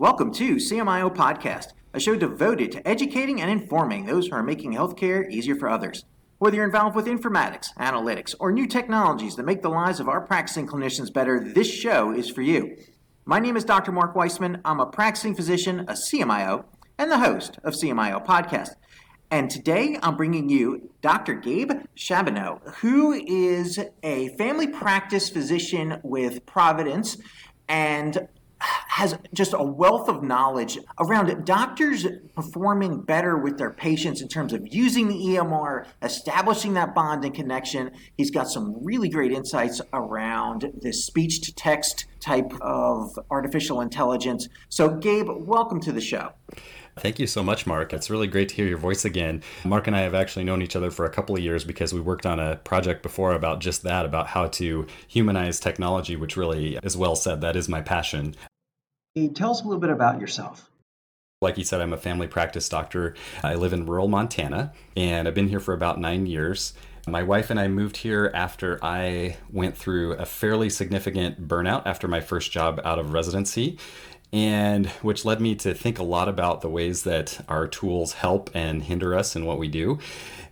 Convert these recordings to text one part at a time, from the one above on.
Welcome to CMIO Podcast, a show devoted to educating and informing those who are making healthcare easier for others. Whether you're involved with informatics, analytics, or new technologies that make the lives of our practicing clinicians better, this show is for you. My name is Dr. Mark Weissman. I'm a practicing physician, a CMIO, and the host of CMIO Podcast. And today I'm bringing you Dr. Gabe Charbonneau, who is a family practice physician with Providence and has just a wealth of knowledge around doctors performing better with their patients in terms of using the EMR, establishing that bond and connection. He's got some really great insights around this speech to text type of artificial intelligence. So, Gabe, welcome to the show. Thank you so much, Mark. It's really great to hear your voice again. Mark and I have actually known each other for a couple of years because we worked on a project before about just that, about how to humanize technology, which really is well said. That is my passion. Tell us a little bit about yourself. Like you said, I'm a family practice doctor. I live in rural Montana and I've been here for about nine years. My wife and I moved here after I went through a fairly significant burnout after my first job out of residency and which led me to think a lot about the ways that our tools help and hinder us in what we do.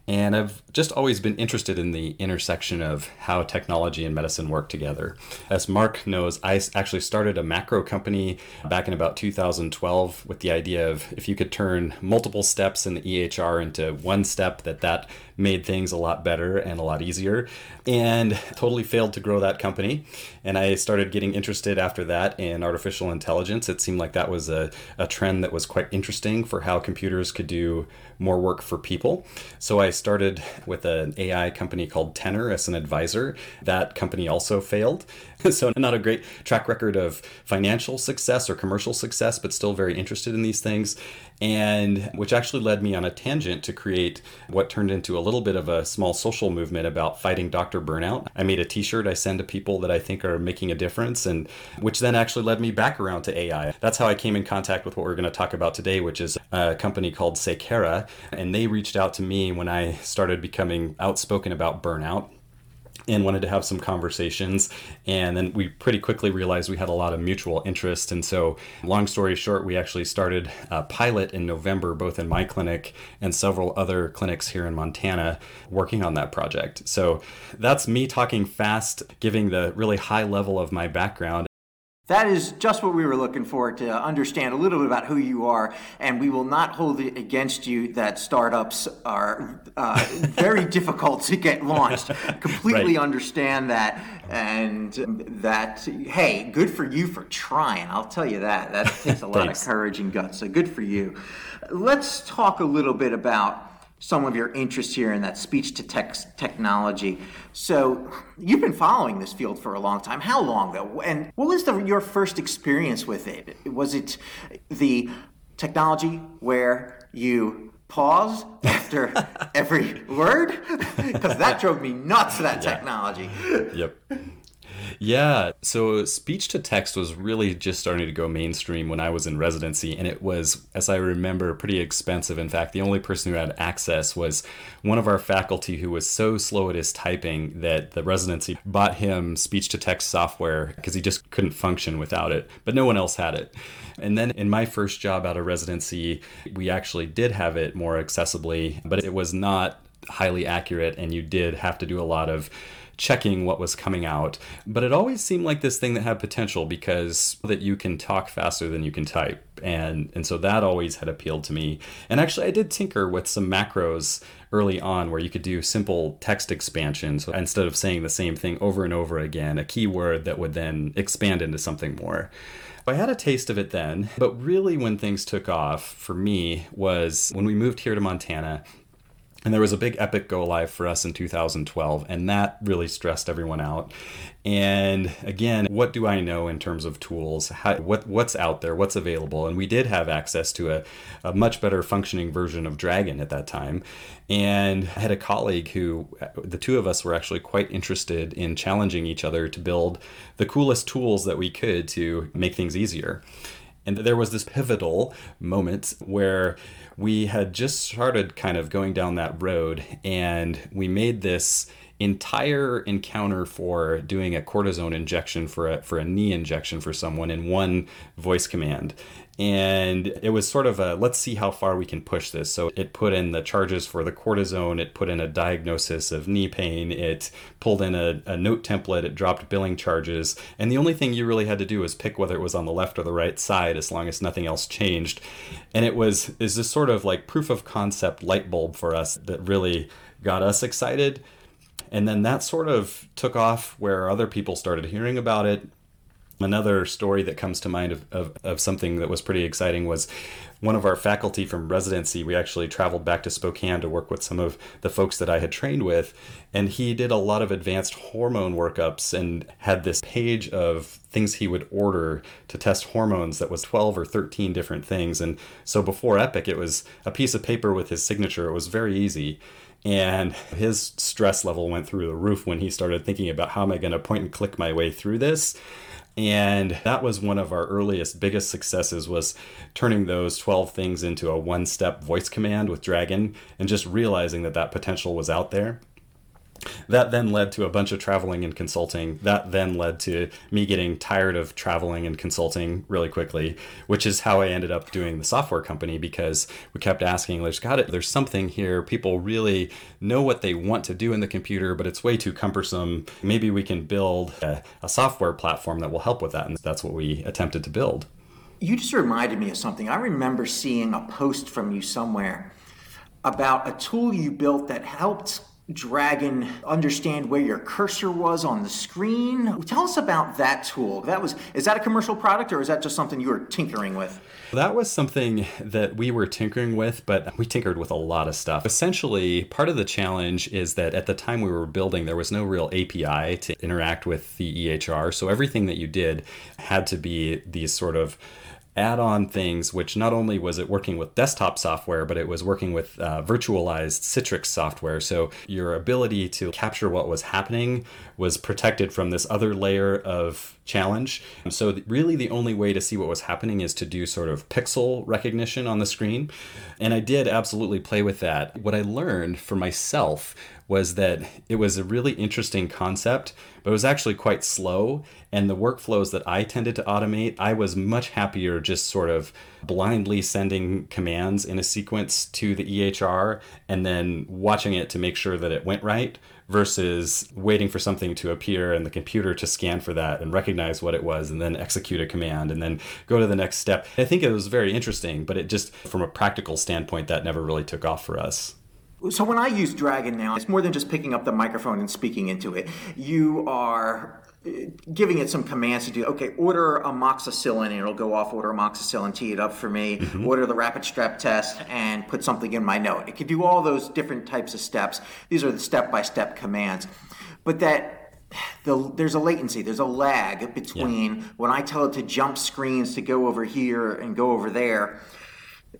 And I've just always been interested in the intersection of how technology and medicine work together. As Mark knows, I actually started a macro company back in about 2012 with the idea of if you could turn multiple steps in the EHR into one step, that that made things a lot better and a lot easier. And totally failed to grow that company. And I started getting interested after that in artificial intelligence. It seemed like that was a, a trend that was quite interesting for how computers could do more work for people. So I started with an AI company called Tenor as an advisor. That company also failed. so, not a great track record of financial success or commercial success, but still very interested in these things. And which actually led me on a tangent to create what turned into a little bit of a small social movement about fighting doctor burnout. I made a t shirt I send to people that I think are making a difference, and which then actually led me back around to AI. That's how I came in contact with what we're going to talk about today, which is a company called Saykara. And they reached out to me when I started becoming outspoken about burnout and wanted to have some conversations. And then we pretty quickly realized we had a lot of mutual interest. And so, long story short, we actually started a pilot in November, both in my clinic and several other clinics here in Montana, working on that project. So, that's me talking fast, giving the really high level of my background. That is just what we were looking for to understand a little bit about who you are, and we will not hold it against you that startups are uh, very difficult to get launched. Completely right. understand that, and that hey, good for you for trying. I'll tell you that. That takes a lot of courage and guts. So good for you. Let's talk a little bit about some of your interest here in that speech to text technology. So you've been following this field for a long time. How long though? And what was the, your first experience with it? Was it the technology where you pause after every word? Because that drove me nuts, that yeah. technology. Yep. Yeah. So speech to text was really just starting to go mainstream when I was in residency. And it was, as I remember, pretty expensive. In fact, the only person who had access was one of our faculty who was so slow at his typing that the residency bought him speech to text software because he just couldn't function without it. But no one else had it. And then in my first job out of residency, we actually did have it more accessibly, but it was not highly accurate and you did have to do a lot of checking what was coming out. But it always seemed like this thing that had potential because that you can talk faster than you can type. And and so that always had appealed to me. And actually I did tinker with some macros early on where you could do simple text expansions so instead of saying the same thing over and over again, a keyword that would then expand into something more. I had a taste of it then, but really when things took off for me was when we moved here to Montana and there was a big epic go live for us in 2012, and that really stressed everyone out. And again, what do I know in terms of tools? How, what what's out there? What's available? And we did have access to a, a much better functioning version of Dragon at that time. And I had a colleague who, uh, the two of us were actually quite interested in challenging each other to build the coolest tools that we could to make things easier. And there was this pivotal moment where we had just started kind of going down that road and we made this entire encounter for doing a cortisone injection for a for a knee injection for someone in one voice command. And it was sort of a let's see how far we can push this. So it put in the charges for the cortisone it put in a diagnosis of knee pain it pulled in a, a, note template it dropped billing charges. And the only thing you really had to do was pick whether it was on the left or the right side as long as nothing else changed. And it was is this sort of like proof of concept light bulb for us that really got us excited and then that sort of took off where other people started hearing about it Another story that comes to mind of, of, of, something that was pretty exciting was one of our faculty from residency. We actually traveled back to Spokane to work with some of the folks that I had trained with, and he did a lot of advanced hormone workups and had this page of things he would order to test hormones that was 12 or 13 different things. And so before Epic, it was a piece of paper with his signature. It was very easy. And his stress level went through the roof when he started thinking about how am I going to point and click my way through this. And that was one of our earliest biggest successes was turning those 12 things into a one step voice command with dragon and just realizing that that potential was out there that then led to a bunch of traveling and consulting. That then led to me getting tired of traveling and consulting really quickly, which is how I ended up doing the software company because we kept asking, there's got it, there's something here. People really know what they want to do in the computer, but it's way too cumbersome. Maybe we can build a, a software platform that will help with that. And that's what we attempted to build. You just reminded me of something. I remember seeing a post from you somewhere about a tool you built that helped Dragon understand where your cursor was on the screen. Tell us about that tool. That was is that a commercial product or is that just something you were tinkering with? That was something that we were tinkering with, but we tinkered with a lot of stuff. Essentially, part of the challenge is that at the time we were building, there was no real API to interact with the EHR. So everything that you did had to be these sort of add on things, which not only was it working with desktop software, but it was working with uh, virtualized Citrix software. So your ability to capture what was happening was protected from this other layer of challenge. So, really, the only way to see what was happening is to do sort of pixel recognition on the screen. And I did absolutely play with that. What I learned for myself was that it was a really interesting concept, but it was actually quite slow. And the workflows that I tended to automate, I was much happier just sort of blindly sending commands in a sequence to the EHR and then watching it to make sure that it went right versus waiting for something to appear and the computer to scan for that and recognize what it was and then execute a command and then go to the next step. I think it was very interesting, but it just, from a practical standpoint, that never really took off for us. So when I use Dragon now, it's more than just picking up the microphone and speaking into it. You are uh, giving it some commands to do. Okay, order amoxicillin, and it'll go off. Order amoxicillin, tee it up for me. Mm-hmm. Order the rapid strep test, and put something in my note. It can do all those different types of steps. These are the step-by-step commands. But that the, there's a latency, there's a lag between yeah. when I tell it to jump screens to go over here and go over there.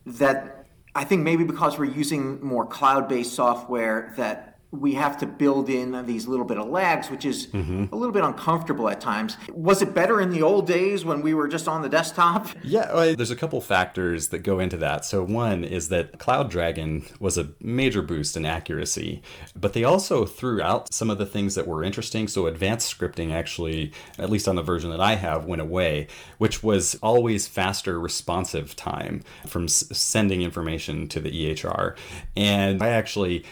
That I think maybe because we're using more cloud-based software that we have to build in these little bit of lags, which is mm-hmm. a little bit uncomfortable at times. Was it better in the old days when we were just on the desktop? Yeah, well, there's a couple factors that go into that. So one is that Cloud Dragon was a major boost in accuracy, but they also threw out some of the things that were interesting. So advanced scripting actually, at least on the version that I have, went away, which was always faster responsive time from s- sending information to the EHR. And I actually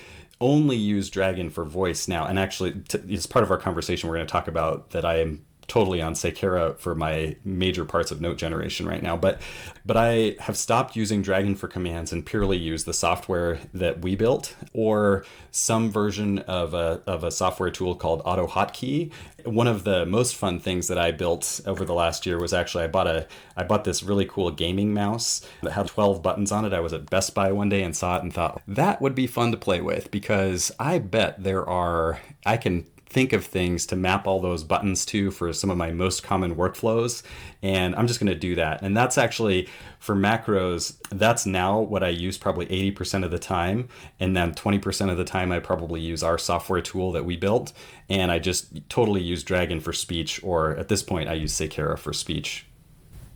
only use Dragon for voice now. And actually, t- as part of our conversation, we're going to talk about that I am totally on Saykara for my major parts of note generation right now. But but I have stopped using Dragon for commands and purely use the software that we built or some version of a of a software tool called AutoHotkey. One of the most fun things that I built over the last year was actually I bought a I bought this really cool gaming mouse that had 12 buttons on it. I was at Best Buy one day and saw it and thought that would be fun to play with because I bet there are I can think of things to map all those buttons to for some of my most common workflows. And I'm just going to do that. And that's actually for macros, that's now what I use probably 80% of the time. And then 20% of the time, I probably use our software tool that we built. And I just totally use Dragon for speech, or at this point, I use Saykara for speech.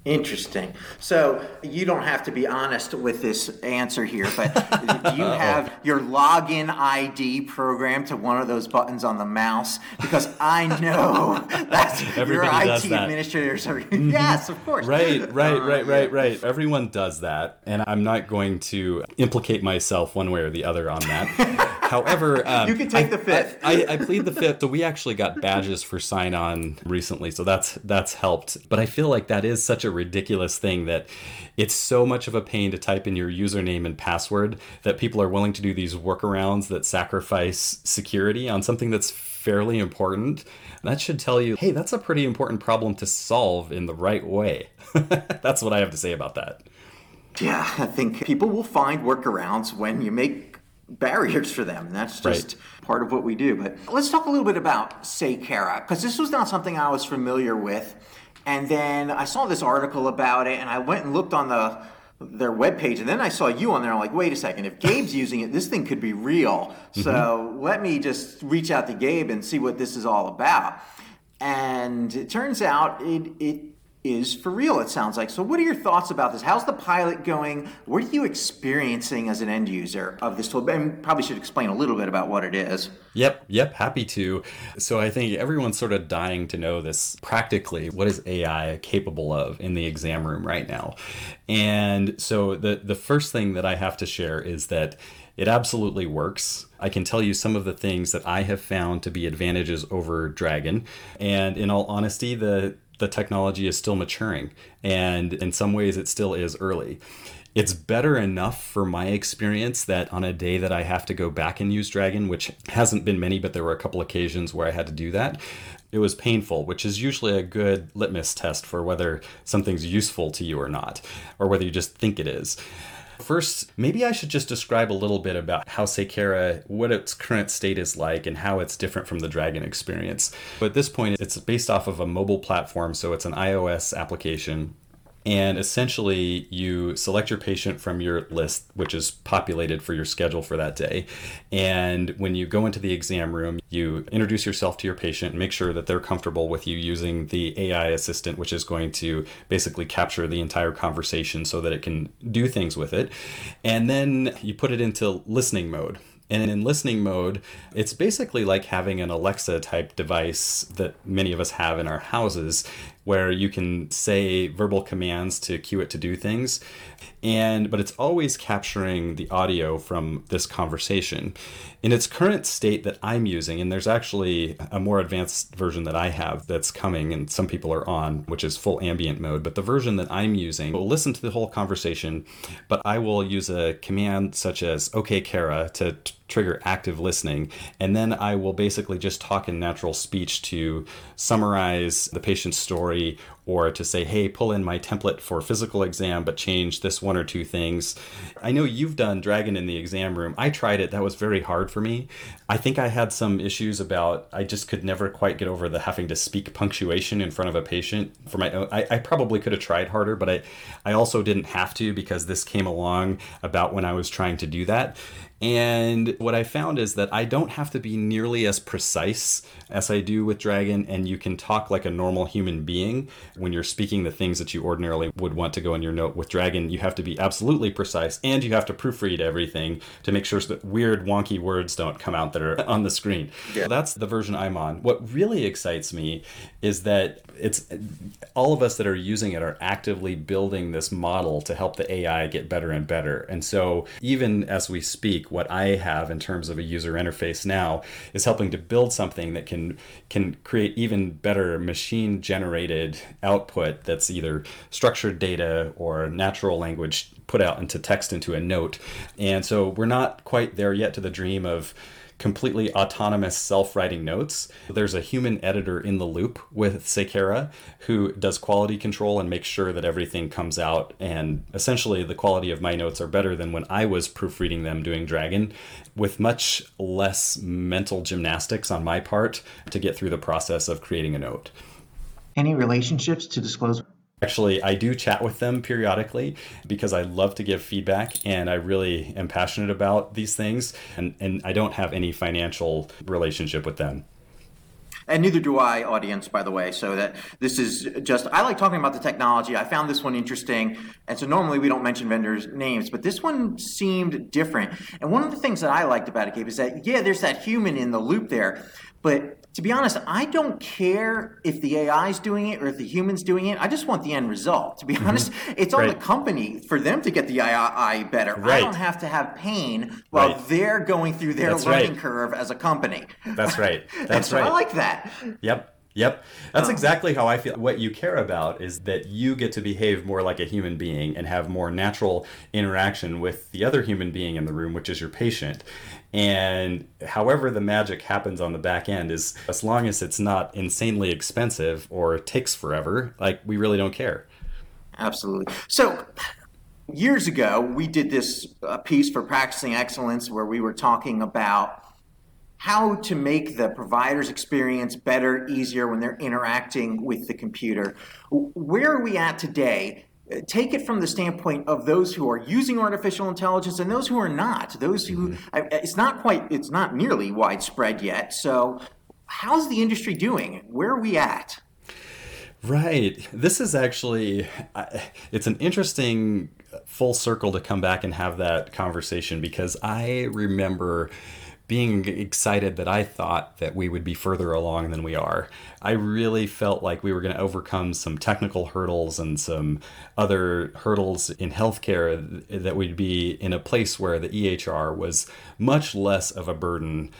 Interesting. So you don't have to be honest with this answer here, but do you have your login ID program to one of those buttons on the mouse? Because I know that's your IT administrators are. Mm-hmm. Yes, of course. Right, right, right, right, right. Everyone does that, and I'm not going to implicate myself one way or the other on that. However, um, you can take I, the fifth. I, I, I plead the fifth. So we actually got badges for sign on recently, so that's that's helped. But I feel like that is such a ridiculous thing that it's so much of a pain to type in your username and password that people are willing to do these workarounds that sacrifice security on something that's fairly important. That should tell you, hey, that's a pretty important problem to solve in the right way. that's what I have to say about that. Yeah, I think people will find workarounds when you make barriers for them. And That's just right. part of what we do. But let's talk a little bit about Saykara, because this was not something I was familiar with. And then I saw this article about it, and I went and looked on the their webpage, and then I saw you on there. I'm like, wait a second, if Gabe's using it, this thing could be real. Mm-hmm. So let me just reach out to Gabe and see what this is all about. And it turns out it, it is for real, it sounds like. So, what are your thoughts about this? How's the pilot going? What are you experiencing as an end user of this tool? And probably should explain a little bit about what it is. Yep, yep, happy to. So, I think everyone's sort of dying to know this practically. What is AI capable of in the exam room right now? And so, the, the first thing that I have to share is that it absolutely works. I can tell you some of the things that I have found to be advantages over Dragon. And in all honesty, the the technology is still maturing and in some ways it still is early it's better enough for my experience that on a day that I have to go back and use Dragon, which hasn't been many, but there were a couple occasions where I had to do that, it was painful, which is usually a good litmus test for whether something's useful to you or not, or whether you just think it is. First, maybe I should just describe a little bit about how Saykara, what its current state is like, and how it's different from the Dragon experience. But at this point, it's based off of a mobile platform, so it's an iOS application and essentially, you select your patient from your list, which is populated for your schedule for that day. And when you go into the exam room, you introduce yourself to your patient make sure that they're comfortable with you using the AI assistant, which is going to basically capture the entire conversation so that it can do things with it. And then you put it into listening mode. And in listening mode, it's basically like having an Alexa type device that many of us have in our houses where you can say verbal commands to cue it to do things and but it's always capturing the audio from this conversation. In its current state that i'm using and there's actually a more advanced version that i have that's coming and some people are on which is full ambient mode but the version that i'm using will listen to the whole conversation but i will use a command such as okay kara to t- trigger active listening. And then i will basically just talk in natural speech to summarize the patient's story or to say, hey, pull in my template for physical exam, but change this one or two things. I know you've done Dragon in the exam room. I tried it. That was very hard for me. I think I had some issues about, I just could never quite get over the having to speak punctuation in front of a patient for my own. I, I probably could have tried harder, but I, I also didn't have to because this came along about when I was trying to do that. And what I found is that I don't have to be nearly as precise as I do with Dragon, and you can talk like a normal human being when you're speaking the things that you ordinarily would want to go in your note. With Dragon, you have to be absolutely precise and you have to proofread everything to make sure that weird, wonky words don't come out that are on the screen. Yeah. So that's the version I'm on. What really excites me is that it's all of us that are using it are actively building this model to help the AI get better and better. And so, even as we speak, what I have in terms of a user interface now is helping to build something that can can create even better machine generated output that's either structured data or natural language put out into text into a note. And so, we're not quite there yet to the dream of completely autonomous self-writing notes. There's a human editor in the loop with Saykara who does quality control and makes sure that everything comes out and essentially the quality of my notes are better than when I was proofreading them doing Dragon with much less mental gymnastics on my part to get through the process of creating a note. Any relationships to disclose? Actually, I do chat with them periodically because I love to give feedback and I really am passionate about these things. And, and I don't have any financial relationship with them. And neither do I, audience, by the way. So that this is just, I like talking about the technology. I found this one interesting. And so normally we don't mention vendors' names, but this one seemed different. And one of the things that I liked about it, Gabe, is that, yeah, there's that human in the loop there. But to be honest, I don't care if the AI is doing it or if the human's doing it. I just want the end result. To be mm-hmm. honest, it's on the company for them to get the AI better. Right. I don't have to have pain while right. they're going through their That's learning curve as a company. That's right. That's right. I like that. Yep. Yep. That's um, exactly how I feel. What you care about is that you get to behave more like a human being and have more natural interaction with the other human being in the room, which is your patient. And however the magic happens on the back end is as long as it's not insanely expensive or takes forever, like we really don't care. Absolutely. So years ago, we did this uh, piece for Practicing Excellence where we were talking about how to make the provider's experience better, easier when they're interacting with the computer. Where are we at today? Take it from the standpoint of those who are using artificial intelligence and those who are not. Those who mm-hmm. it's not quite, it's not nearly widespread yet. So, how's the industry doing? Where are we at? Right. This is actually, it's an interesting full circle to come back and have that conversation because I remember being excited that I thought that we would be further along than we are. I really felt like we were going to overcome some technical hurdles and some other hurdles in healthcare that we'd be in a place where the EHR was much less of a burden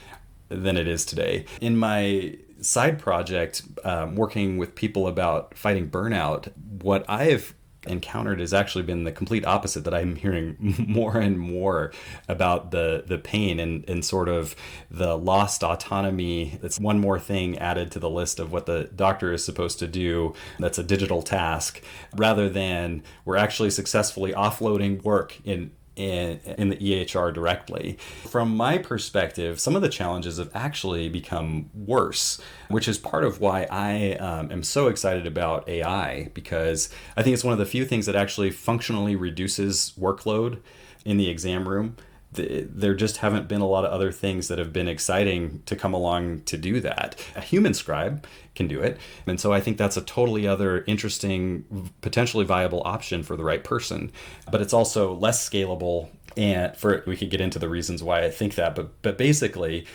than it is today. In my side project, um, working with people about fighting burnout, what I've encountered has actually been the complete opposite that I'm hearing more and more about the the pain and, and sort of the lost autonomy. That's one more thing added to the list of what the doctor is supposed to do. That's a digital task rather than we're actually successfully offloading work in in, in the EHR directly. From my perspective, some of the challenges have actually become worse, which is part of why I um, am so excited about AI because I think it's one of the few things that actually functionally reduces workload in the exam room there just haven't been a lot of other things that have been exciting to come along to do that. A human scribe can do it. And so I think that's a totally other interesting, potentially viable option for the right person. But it's also less scalable. And for we could get into the reasons why I think that. But, but basically,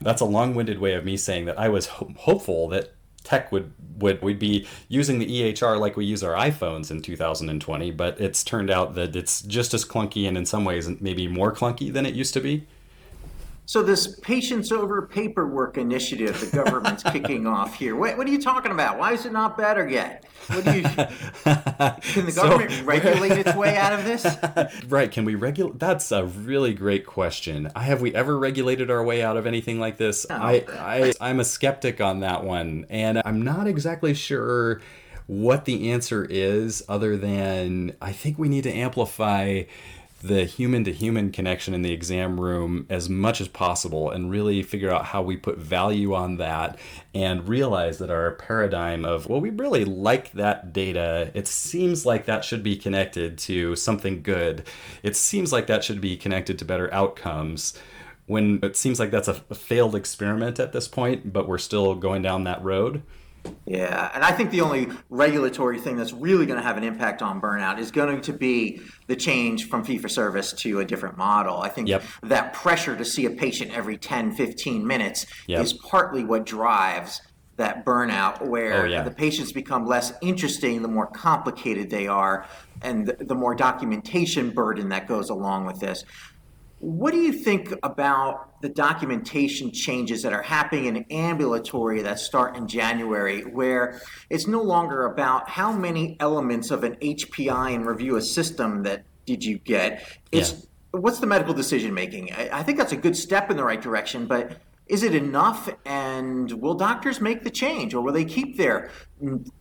that's a long winded way of me saying that I was ho- hopeful that tech would would we'd be using the EHR like we use our iPhones in 2020, but it's turned out that it's just as clunky and in some ways maybe more clunky than it used to be. So this patience over paperwork initiative the government's kicking off here. What, what, are you talking about? Why is it not better yet? What do you, can the government so, regulate its way out of this? Right? Can we regulate? That's a really great question. Have we ever regulated our way out of anything like this? No. I, I I'm a skeptic on that one, and I'm not exactly sure what the answer is, other than I think we need to amplify the human to human connection in the exam room as much as possible and really figure out how we put value on that and realize that our paradigm of, well, we really like that data. It seems like that should be connected to something good. It seems like that should be connected to better outcomes. When it seems like that's a, failed experiment at this point, but we're still going down that road. Yeah, and I think the only regulatory thing that's really going to have an impact on burnout is going to be the change from fee for service to a different model. I think yep. that pressure to see a patient every 10, 15 minutes yep. is partly what drives that burnout where oh, yeah. the patients become less interesting the more complicated they are and the, the more documentation burden that goes along with this. What do you think about the documentation changes that are happening in ambulatory that start in January, where it's no longer about how many elements of an HPI and review a system that did you get? It's yeah. what's the medical decision making? I, I think that's a good step in the right direction, but is it enough? And will doctors make the change, or will they keep their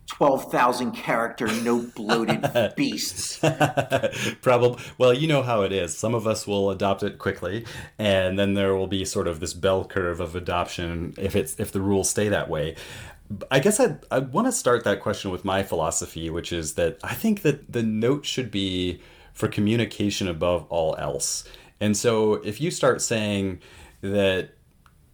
twelve thousand character, note bloated beasts? Probably. Well, you know how it is. Some of us will adopt it quickly, and then there will be sort of this bell curve of adoption if it's if the rules stay that way. I guess I I want to start that question with my philosophy, which is that I think that the note should be for communication above all else. And so if you start saying that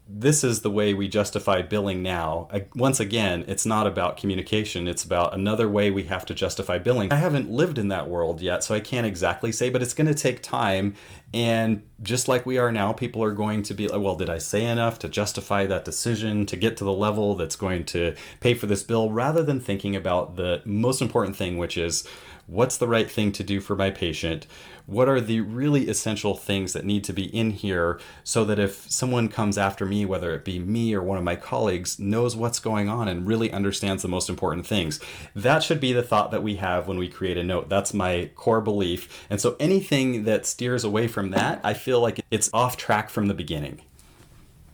this is the way we justify billing now. Once again, it's not about communication, it's about another way we have to justify billing. I haven't lived in that world yet, so I can't exactly say, but it's going to take time. And just like we are now, people are going to be like, well, did I say enough to justify that decision to get to the level that's going to pay for this bill, rather than thinking about the most important thing, which is what's the right thing to do for my patient? what are the really essential things that need to be in here so that if someone comes after me, whether it be me or one of my colleagues, knows what's going on and really understands the most important things. That should be the thought that we have when we create a note. That's my core belief. And so anything that steers away from that, I feel like it's off track from the beginning.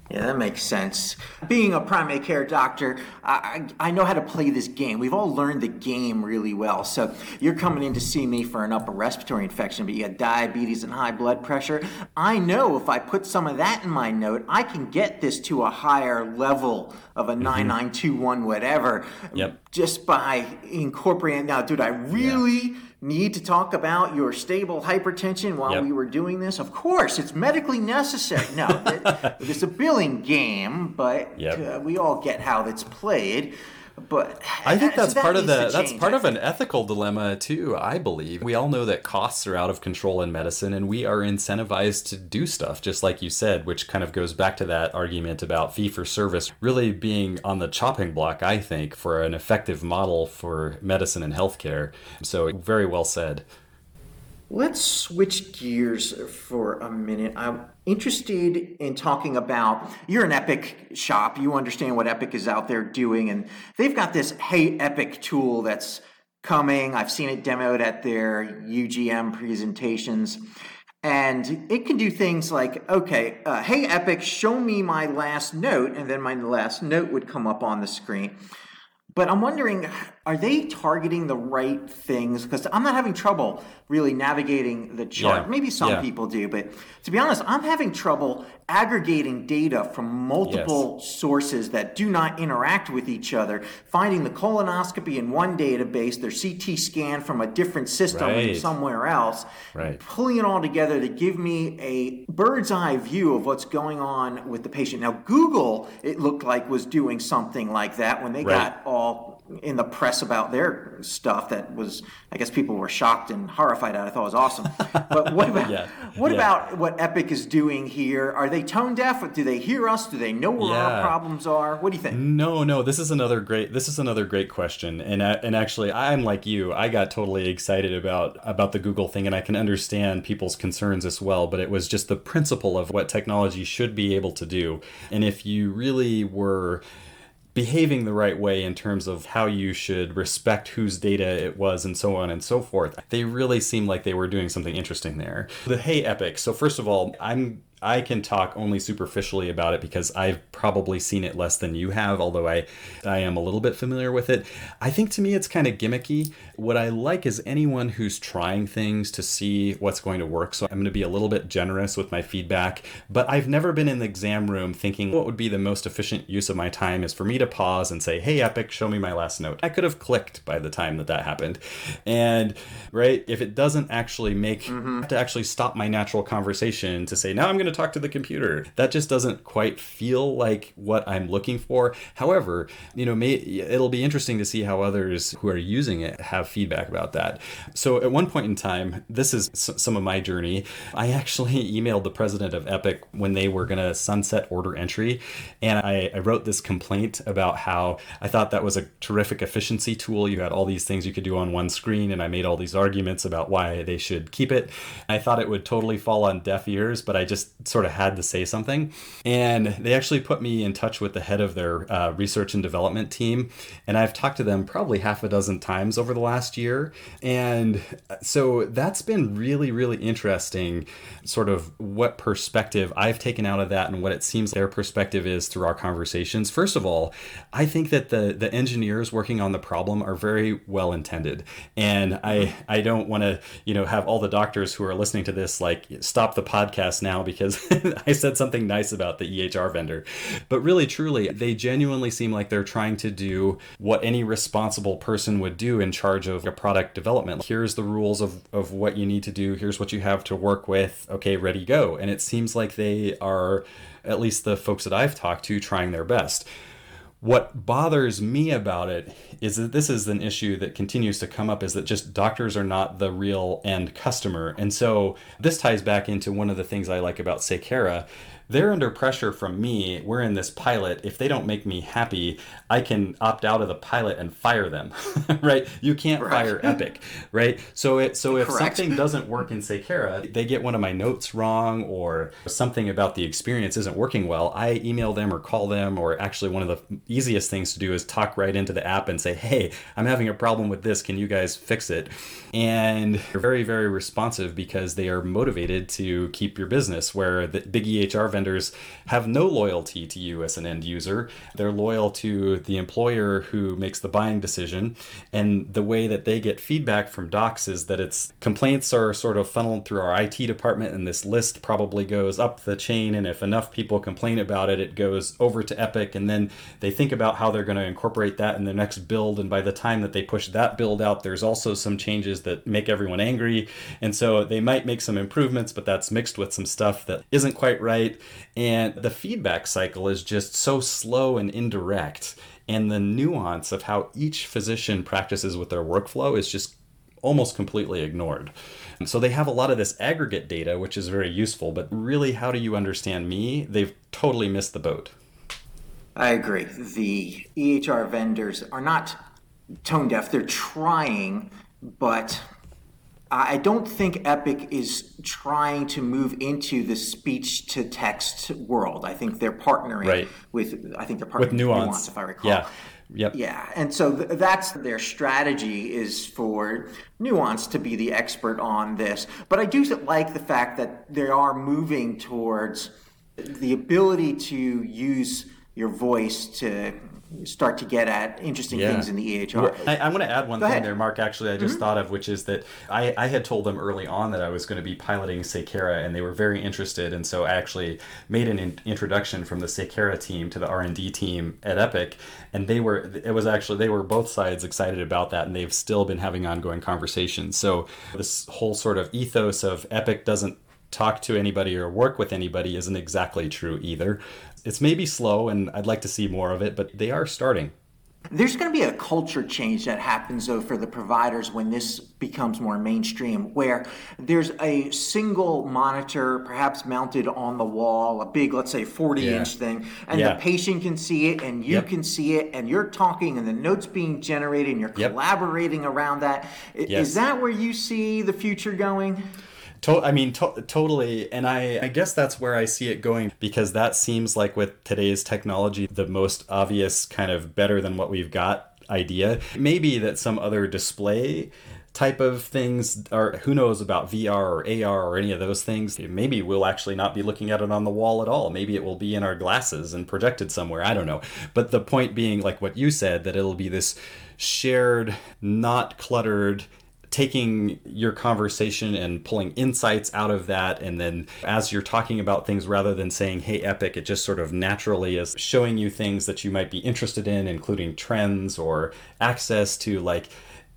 Yeah, that makes sense. Being a primary care doctor, I, I, know how to play this game. We've all learned the game really well. So you're coming in to see me for an upper respiratory infection, but you got diabetes and high blood pressure. I know if I put some of that in my note, I can get this to a higher level of a mm-hmm. 9921 whatever. Yep. Just by incorporating. Now, dude, I really. Yeah need to talk about your stable hypertension while yep. we were doing this? Of course, it's medically necessary. No, it, it's a billing game, but yep. uh, we all get how it's played. But I think that's so part of the that's part of an ethical dilemma too. I believe we all know that costs are out of control in medicine, and we are incentivized to do stuff, just like you said, which kind of goes back to that argument about fee for service really being on the chopping block. I think for an effective model for medicine and healthcare. So very well said. Let's switch gears for a minute. I'm interested in talking about you're an Epic shop. You understand what Epic is out there doing, and they've got this Hey Epic tool that's coming. I've seen it demoed at their UGM presentations. And it can do things like, okay, uh, hey Epic, show me my last note, and then my last note would come up on the screen. But I'm wondering, are they targeting the right things? Because I'm not having trouble really navigating the chart. Yeah. Maybe some yeah. people do, but to be honest, I'm having trouble aggregating data from multiple yes. sources that do not interact with each other, finding the colonoscopy in one database, their CT scan from a different system right. somewhere else, right. pulling it all together to give me a bird's eye view of what's going on with the patient. Now, Google, it looked like, was doing something like that when they right. got all in the press about their stuff that was I guess people were shocked and horrified at. I thought was awesome. But what about yeah. what yeah. about what Epic is doing here? Are they tone deaf? Do they hear us? Do they know where yeah. our problems are? What do you think? No, no. This is another great. This is another great question. And uh, and actually, I'm like you. I got totally excited about about the Google thing, and I can understand people's concerns as well. But it was just the principle of what technology should be able to do. And if you really were behaving the right way in terms of how you should respect whose data it was and so on and so forth. They really seemed like they were doing something interesting there. The Hey Epic. So first of all, I'm I can talk only superficially about it because I've probably seen it less than you have, although I, I am a little bit familiar with it. I think to me it's kind of gimmicky. What I like is anyone who's trying things to see what's going to work. So I'm going to be a little bit generous with my feedback, but I've never been in the exam room thinking what would be the most efficient use of my time is for me to pause and say, hey, Epic, show me my last note. I could have clicked by the time that that happened. And, right, if it doesn't actually make, mm-hmm. I have to actually stop my natural conversation to say, now I'm going to to talk to the computer. That just doesn't quite feel like what I'm looking for. However, you know, may, it'll be interesting to see how others who are using it have feedback about that. So at one point in time, this is some of my journey. I actually emailed the president of Epic when they were going to sunset order entry, and I, I wrote this complaint about how I thought that was a terrific efficiency tool. You had all these things you could do on one screen, and I made all these arguments about why they should keep it. I thought it would totally fall on deaf ears, but I just sort of had to say something. And they actually put me in touch with the head of their uh, research and development team. And I've talked to them probably half a dozen times over the last year. And so that's been really, really interesting, sort of what perspective I've taken out of that and what it seems their perspective is through our conversations. First of all, I think that the, the engineers working on the problem are very well intended. And I, I don't want to, you know, have all the doctors who are listening to this like stop the podcast now because I said something nice about the EHR vendor. But really, truly, they genuinely seem like they're trying to do what any responsible person would do in charge of a product development. Here's the rules of, of what you need to do, here's what you have to work with. Okay, ready, go. And it seems like they are, at least the folks that I've talked to, trying their best. What bothers me about it is that this is an issue that continues to come up is that just doctors are not the real end customer. And so this ties back into one of the things I like about Saykara they're under pressure from me. We're in this pilot. If they don't make me happy, I can opt out of the pilot and fire them, right? You can't right. fire Epic, right? So it so if Correct. something doesn't work in Saykara, they get one of my notes wrong or something about the experience isn't working well, I email them or call them or actually one of the easiest things to do is talk right into the app and say, "Hey, I'm having a problem with this. Can you guys fix it?" And they're very very responsive because they are motivated to keep your business where the big EHR have no loyalty to you as an end user. They're loyal to the employer who makes the buying decision. And the way that they get feedback from docs is that it's complaints are sort of funneled through our IT department, and this list probably goes up the chain. And if enough people complain about it, it goes over to Epic, and then they think about how they're going to incorporate that in the next build. And by the time that they push that build out, there's also some changes that make everyone angry. And so they might make some improvements, but that's mixed with some stuff that isn't quite right. And the feedback cycle is just so slow and indirect. And the nuance of how each physician practices with their workflow is just almost completely ignored. So they have a lot of this aggregate data, which is very useful, but really, how do you understand me? They've totally missed the boat. I agree. The EHR vendors are not tone deaf, they're trying, but I don't think Epic is trying to move into the speech to text world. I think they're partnering right. with. I think they're partnering with nuance, nuance if I recall. Yeah. Yep. Yeah, and so th- that's their strategy is for Nuance to be the expert on this. But I do like the fact that they are moving towards the ability to use your voice to start to get at interesting yeah. things in the EHR. I, am going to add one Go thing ahead. there, Mark. Actually, I just mm-hmm. thought of which is that I, I had told them early on that I was going to be piloting Saykara, and they were very interested. And so I actually made an in- introduction from the Saykara team to the R and D team at Epic, and they were it was actually they were both sides excited about that, and they've still been having ongoing conversations. So this whole sort of ethos of Epic doesn't talk to anybody or work with anybody isn't exactly true either. It's maybe slow, and I'd like to see more of it, but they are starting. There's going to be a culture change that happens, though, for the providers when this becomes more mainstream, where there's a single monitor, perhaps mounted on the wall, a big, let's say, 40 yeah. inch thing, and yeah. the patient can see it, and you yep. can see it, and you're talking, and the notes being generated, and you're yep. collaborating around that. Yes. Is that where you see the future going? To- I mean, to- totally. And I, I guess that's where I see it going because that seems like with today's technology, the most obvious kind of better than what we've got idea. Maybe that some other display type of things or who knows about VR or AR or any of those things. Maybe we'll actually not be looking at it on the wall at all. Maybe it will be in our glasses and projected somewhere. I don't know. But the point being, like what you said, that it'll be this shared, not cluttered taking your conversation and pulling insights out of that and then as you're talking about things rather than saying hey epic it just sort of naturally is showing you things that you might be interested in including trends or access to like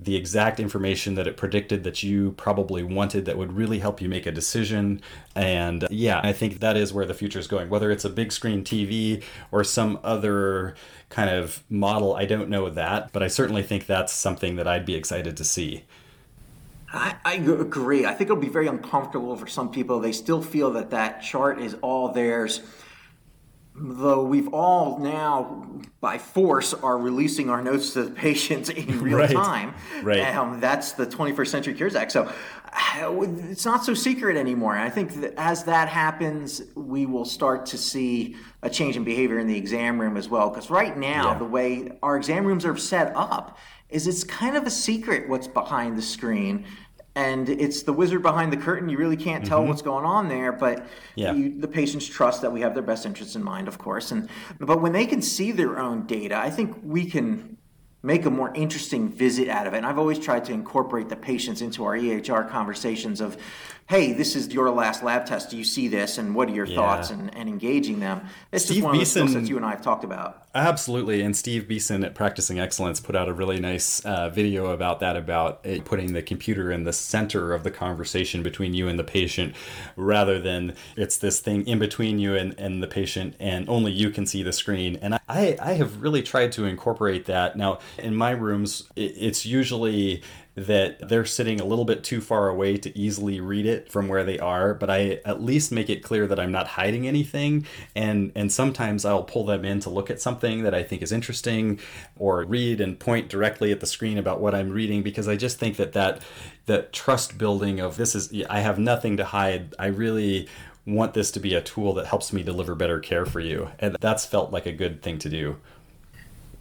the exact information that it predicted that you probably wanted that would really help you make a decision. And yeah, I think that is where the future is going. Whether it's a big screen TV or some other kind of model, I don't know that, but I certainly think that's something that I'd be excited to see. I, I, agree. I think it'll be very uncomfortable for some people. They still feel that that chart is all theirs. Though we've all now, by force, are releasing our notes to the patients in real right. time. Right. Um, that's the 21st Century Cures Act. So it's not so secret anymore. And I think that as that happens, we will start to see a change in behavior in the exam room as well. Because right now, yeah. the way our exam rooms are set up is it's kind of a secret what's behind the screen and it's the wizard behind the curtain. You really can't tell mm-hmm. what's going on there, but yeah. you, the patients trust that we have their best interests in mind, of course. And but when they can see their own data, I think we can make a more interesting visit out of it. And I've always tried to incorporate the patients into our EHR conversations of hey, this is your last lab test. Do you see this? And what are your Yeah. thoughts? And, and engaging them. It's Steve just one of the Beeson- sets you and I have talked about. Absolutely. And Steve Beeson at Practicing Excellence put out a really nice uh, video about that, about putting the computer in the center of the conversation between you and the patient rather than it's this thing in between you and, and the patient and only you can see the screen. And I, I have really tried to incorporate that. Now, in my rooms, it, it's usually that they're sitting a little bit too far away to easily read it from where they are but i at least make it clear that i'm not hiding anything. And and sometimes i'll pull them in to look at something that i think is interesting or read and point directly at the screen about what i'm reading because i just think that that that trust building of this is i have nothing to hide. I really want this to be a tool that helps me deliver better care for you. And that's felt like a good thing to do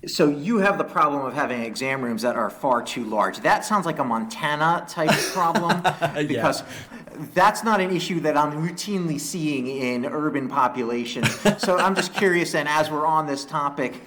So you have the problem of having exam rooms that are far too large. That sounds like a Montana type problem because that's not an issue that I'm routinely seeing in urban populations. So I'm just curious and as we're on this topic,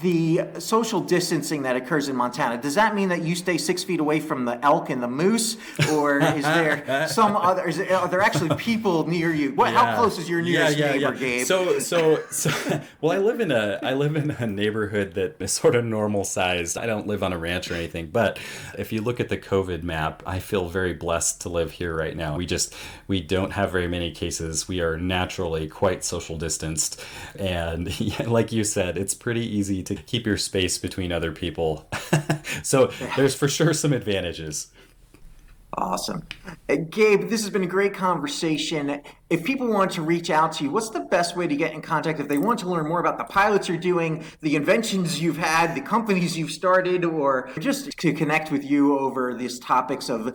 the social distancing that occurs in Montana, does that mean that you stay six feet away from the elk and the moose? Or is there some other, is there, are there actually people near you? What, How close is your nearest neighbor, Gabe? So, so, so, well, I live in a, I live in a neighborhood that is sort of normal sized. I don't live on a ranch or anything, but if you look at the COVID map, I feel very blessed to live here right now. We just, we don't have very many cases. We are naturally quite social distanced, and yeah, like you said, it's pretty easy to keep your space between other people. so there's for sure some advantages. Awesome. Uh, Gabe, this has been a great conversation. If people want to reach out to you, what's the best way to get in contact if they want to learn more about the pilots you're doing, the inventions you've had, the companies you've started, or just to connect with you over these topics of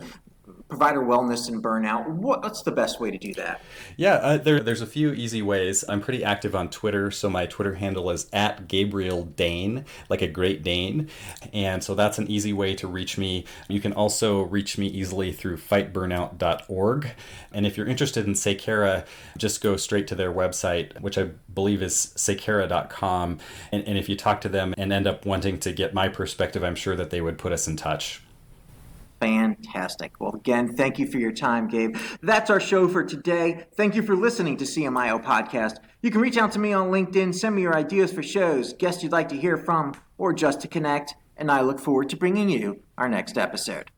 provider wellness and burnout? What, what's the best way to do that? Yeah, uh, there, there's a few easy ways. I'm pretty active on Twitter, so my Twitter handle is at Gabriel Dane, like a Great Dane, and so that's an easy way to reach me. You can also reach me easily through fightburnout.org, and if you're interested in Saykara, just go straight to their website, which I believe is saykara.com, and, and if you talk to them and end up wanting to get my perspective, I'm sure that they would put us in touch. Fantastic. Well, again, thank you for your time, Gabe. That's our show for today. Thank you for listening to CMIO Podcast. You can reach out to me on LinkedIn, send me your ideas for shows, guests you'd like to hear from, or just to connect, and I look forward to bringing you our next episode.